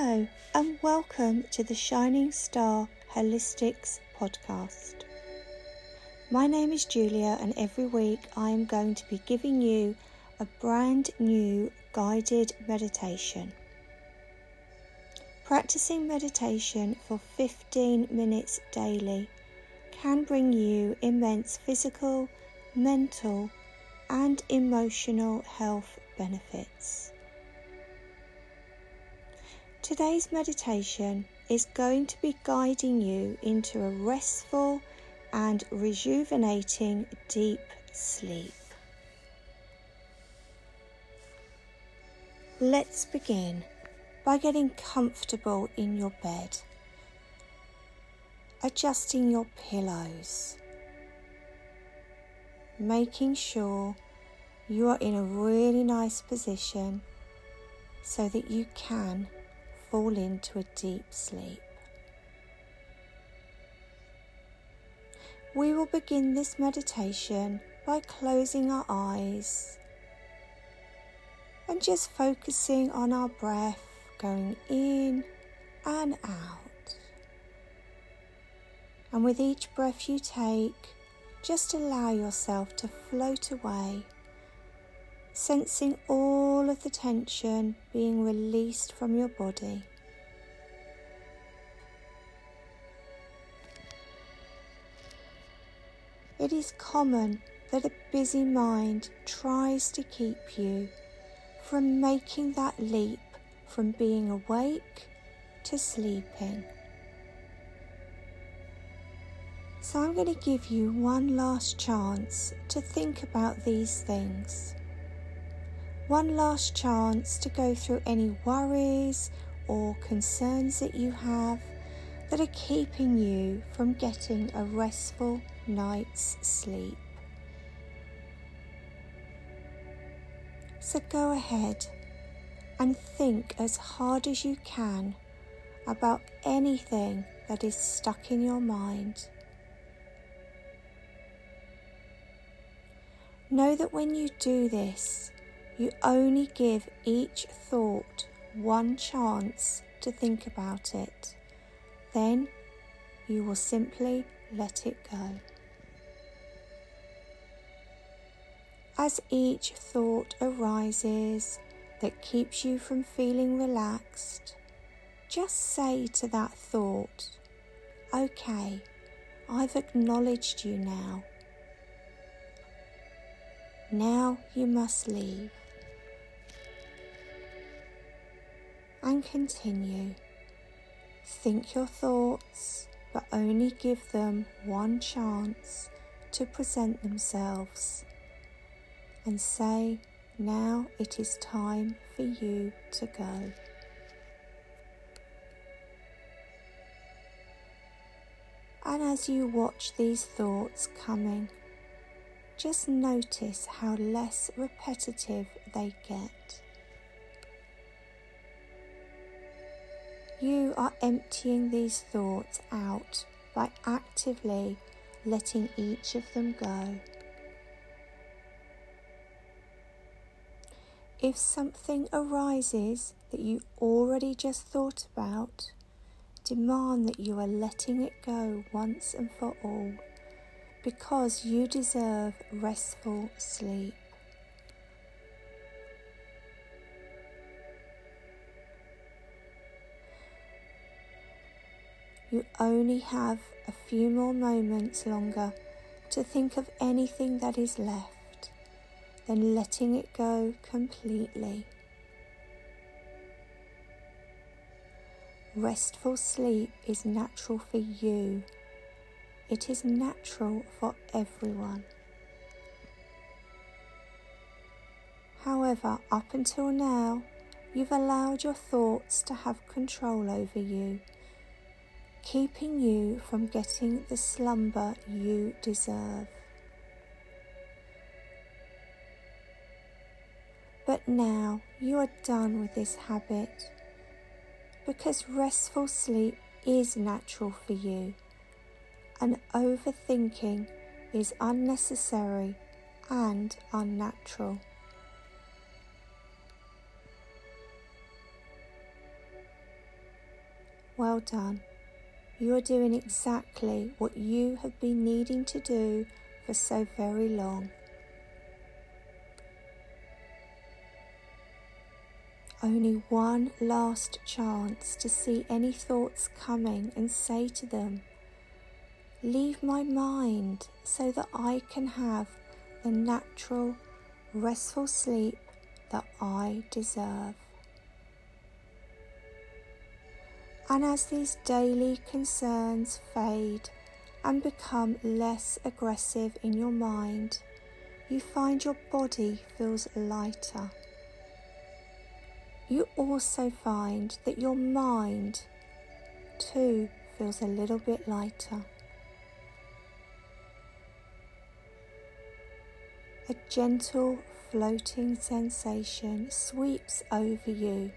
Hello, and welcome to the Shining Star Holistics podcast. My name is Julia, and every week I am going to be giving you a brand new guided meditation. Practicing meditation for 15 minutes daily can bring you immense physical, mental, and emotional health benefits. Today's meditation is going to be guiding you into a restful and rejuvenating deep sleep. Let's begin by getting comfortable in your bed, adjusting your pillows, making sure you are in a really nice position so that you can fall into a deep sleep. We will begin this meditation by closing our eyes and just focusing on our breath going in and out. And with each breath you take, just allow yourself to float away sensing all of the tension being released from your body. It is common that a busy mind tries to keep you from making that leap from being awake to sleeping. So, I'm going to give you one last chance to think about these things one last chance to go through any worries or concerns that you have that are keeping you from getting a restful night's sleep. So go ahead and think as hard as you can about anything that is stuck in your mind. Know that when you do this, you only give each thought one chance to think about it. Then you will simply let it go. As each thought arises that keeps you from feeling relaxed, just say to that thought, Okay, I've acknowledged you now. Now you must leave. And continue. Think your thoughts, but only give them one chance to present themselves. And say, Now it is time for you to go. And as you watch these thoughts coming, just notice how less repetitive they get. You are emptying these thoughts out by actively letting each of them go. If something arises that you already just thought about, demand that you are letting it go once and for all because you deserve restful sleep. You only have a few more moments longer to think of anything that is left, then letting it go completely. Restful sleep is natural for you. It is natural for everyone. However, up until now, you've allowed your thoughts to have control over you keeping you from getting the slumber you deserve. But now you are done with this habit because restful sleep is natural for you and overthinking is unnecessary and unnatural. Well done. You are doing exactly what you have been needing to do for so very long. Only one last chance to see any thoughts coming and say to them, Leave my mind so that I can have the natural, restful sleep that I deserve. And as these daily concerns fade and become less aggressive in your mind, you find your body feels lighter. You also find that your mind too feels a little bit lighter. A gentle floating sensation sweeps over you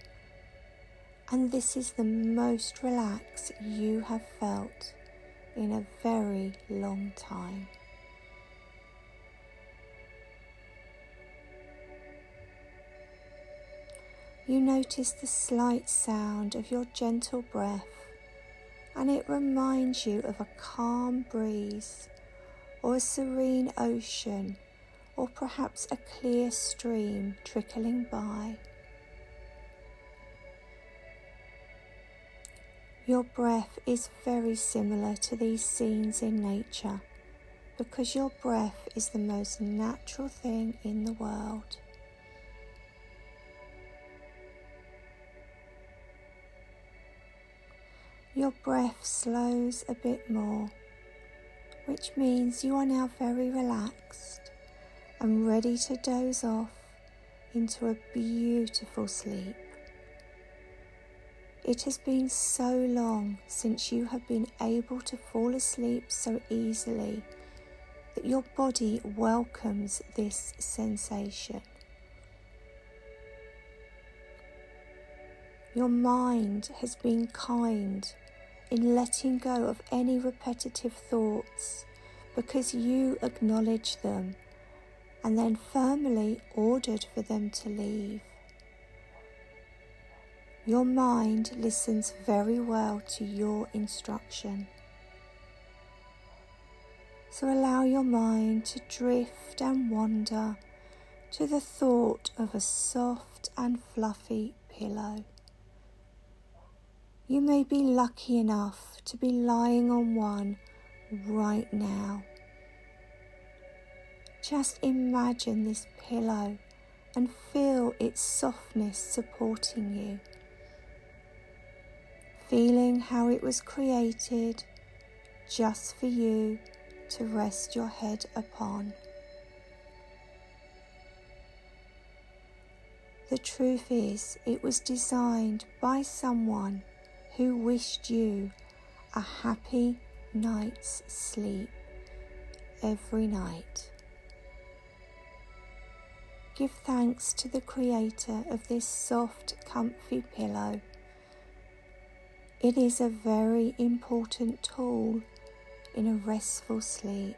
and this is the most relaxed you have felt in a very long time. You notice the slight sound of your gentle breath, and it reminds you of a calm breeze or a serene ocean or perhaps a clear stream trickling by. Your breath is very similar to these scenes in nature because your breath is the most natural thing in the world. Your breath slows a bit more, which means you are now very relaxed and ready to doze off into a beautiful sleep. It has been so long since you have been able to fall asleep so easily that your body welcomes this sensation. Your mind has been kind in letting go of any repetitive thoughts because you acknowledge them and then firmly ordered for them to leave. Your mind listens very well to your instruction. So allow your mind to drift and wander to the thought of a soft and fluffy pillow. You may be lucky enough to be lying on one right now. Just imagine this pillow and feel its softness supporting you feeling how it was created just for you to rest your head upon. The truth is, it was designed by someone who wished you a happy night's sleep every night. Give thanks to the Creator of this soft, comfy pillow it is a very important tool in a restful sleep.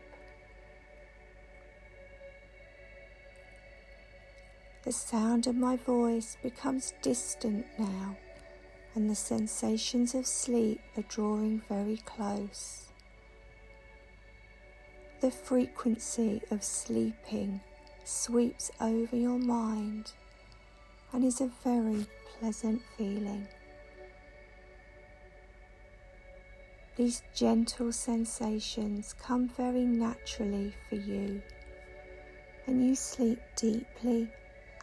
The sound of my voice becomes distant now, and the sensations of sleep are drawing very close. The frequency of sleeping sweeps over your mind and is a very pleasant feeling. These gentle sensations come very naturally for you, and you sleep deeply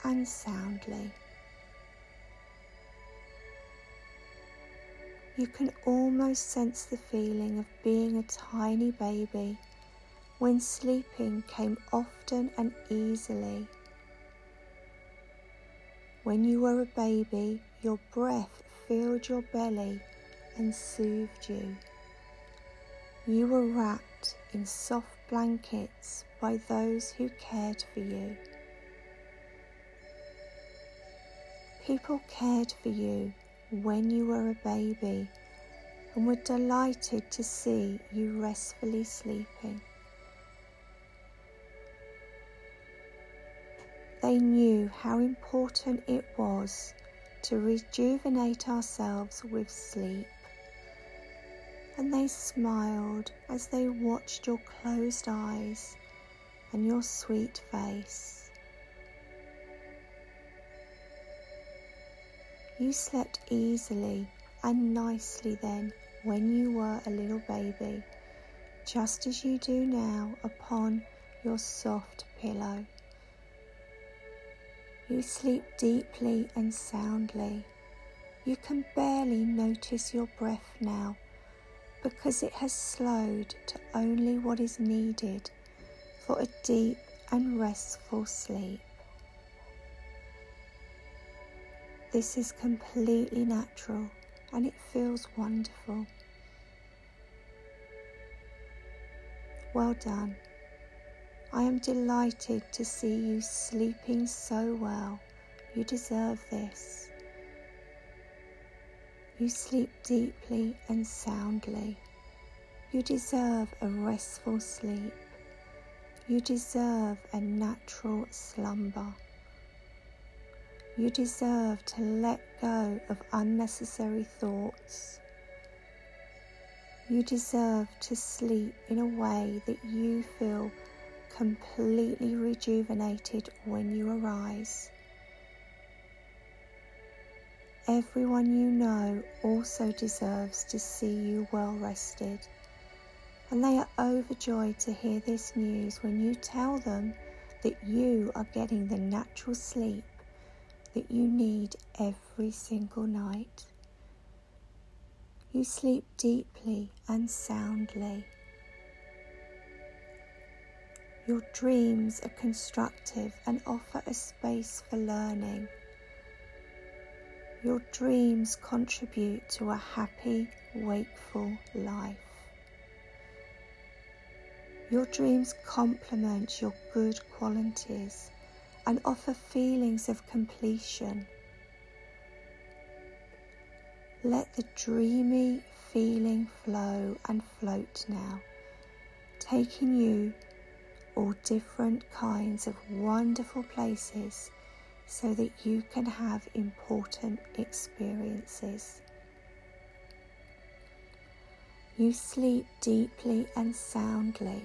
and soundly. You can almost sense the feeling of being a tiny baby when sleeping came often and easily. When you were a baby, your breath filled your belly and soothed you. You were wrapped in soft blankets by those who cared for you. People cared for you when you were a baby and were delighted to see you restfully sleeping. They knew how important it was to rejuvenate ourselves with sleep and they smiled as they watched your closed eyes and your sweet face. You slept easily and nicely then when you were a little baby, just as you do now upon your soft pillow. You sleep deeply and soundly. You can barely notice your breath now because it has slowed to only what is needed for a deep and restful sleep. This is completely natural and it feels wonderful. Well done. I am delighted to see you sleeping so well. You deserve this. You sleep deeply and soundly. You deserve a restful sleep. You deserve a natural slumber. You deserve to let go of unnecessary thoughts. You deserve to sleep in a way that you feel completely rejuvenated when you arise. Everyone you know also deserves to see you well rested, and they are overjoyed to hear this news when you tell them that you are getting the natural sleep that you need every single night. You sleep deeply and soundly. Your dreams are constructive and offer a space for learning. Your dreams contribute to a happy, wakeful life. Your dreams complement your good qualities and offer feelings of completion. Let the dreamy feeling flow and float now, taking you all different kinds of wonderful places so that you can have important experiences. You sleep deeply and soundly.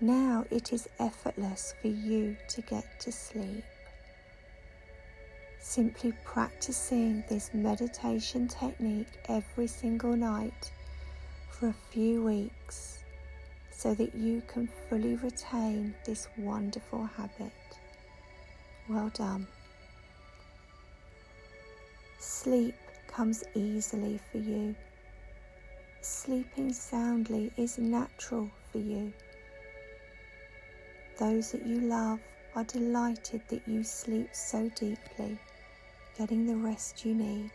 Now it is effortless for you to get to sleep. Simply practicing this meditation technique every single night for a few weeks so that you can fully retain this wonderful habit. Well done. Sleep comes easily for you. Sleeping soundly is natural for you. Those that you love are delighted that you sleep so deeply, getting the rest you need.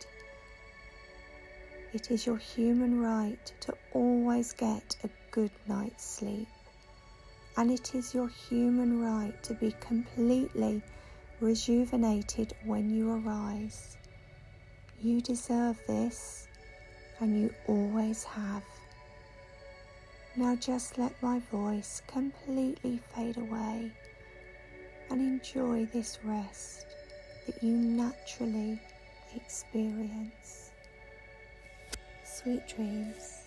It is your human right to always get a good night's sleep, and it is your human right to be completely rejuvenated when you arise. You deserve this, and you always have. Now just let my voice completely fade away and enjoy this rest that you naturally experience. Sweet dreams.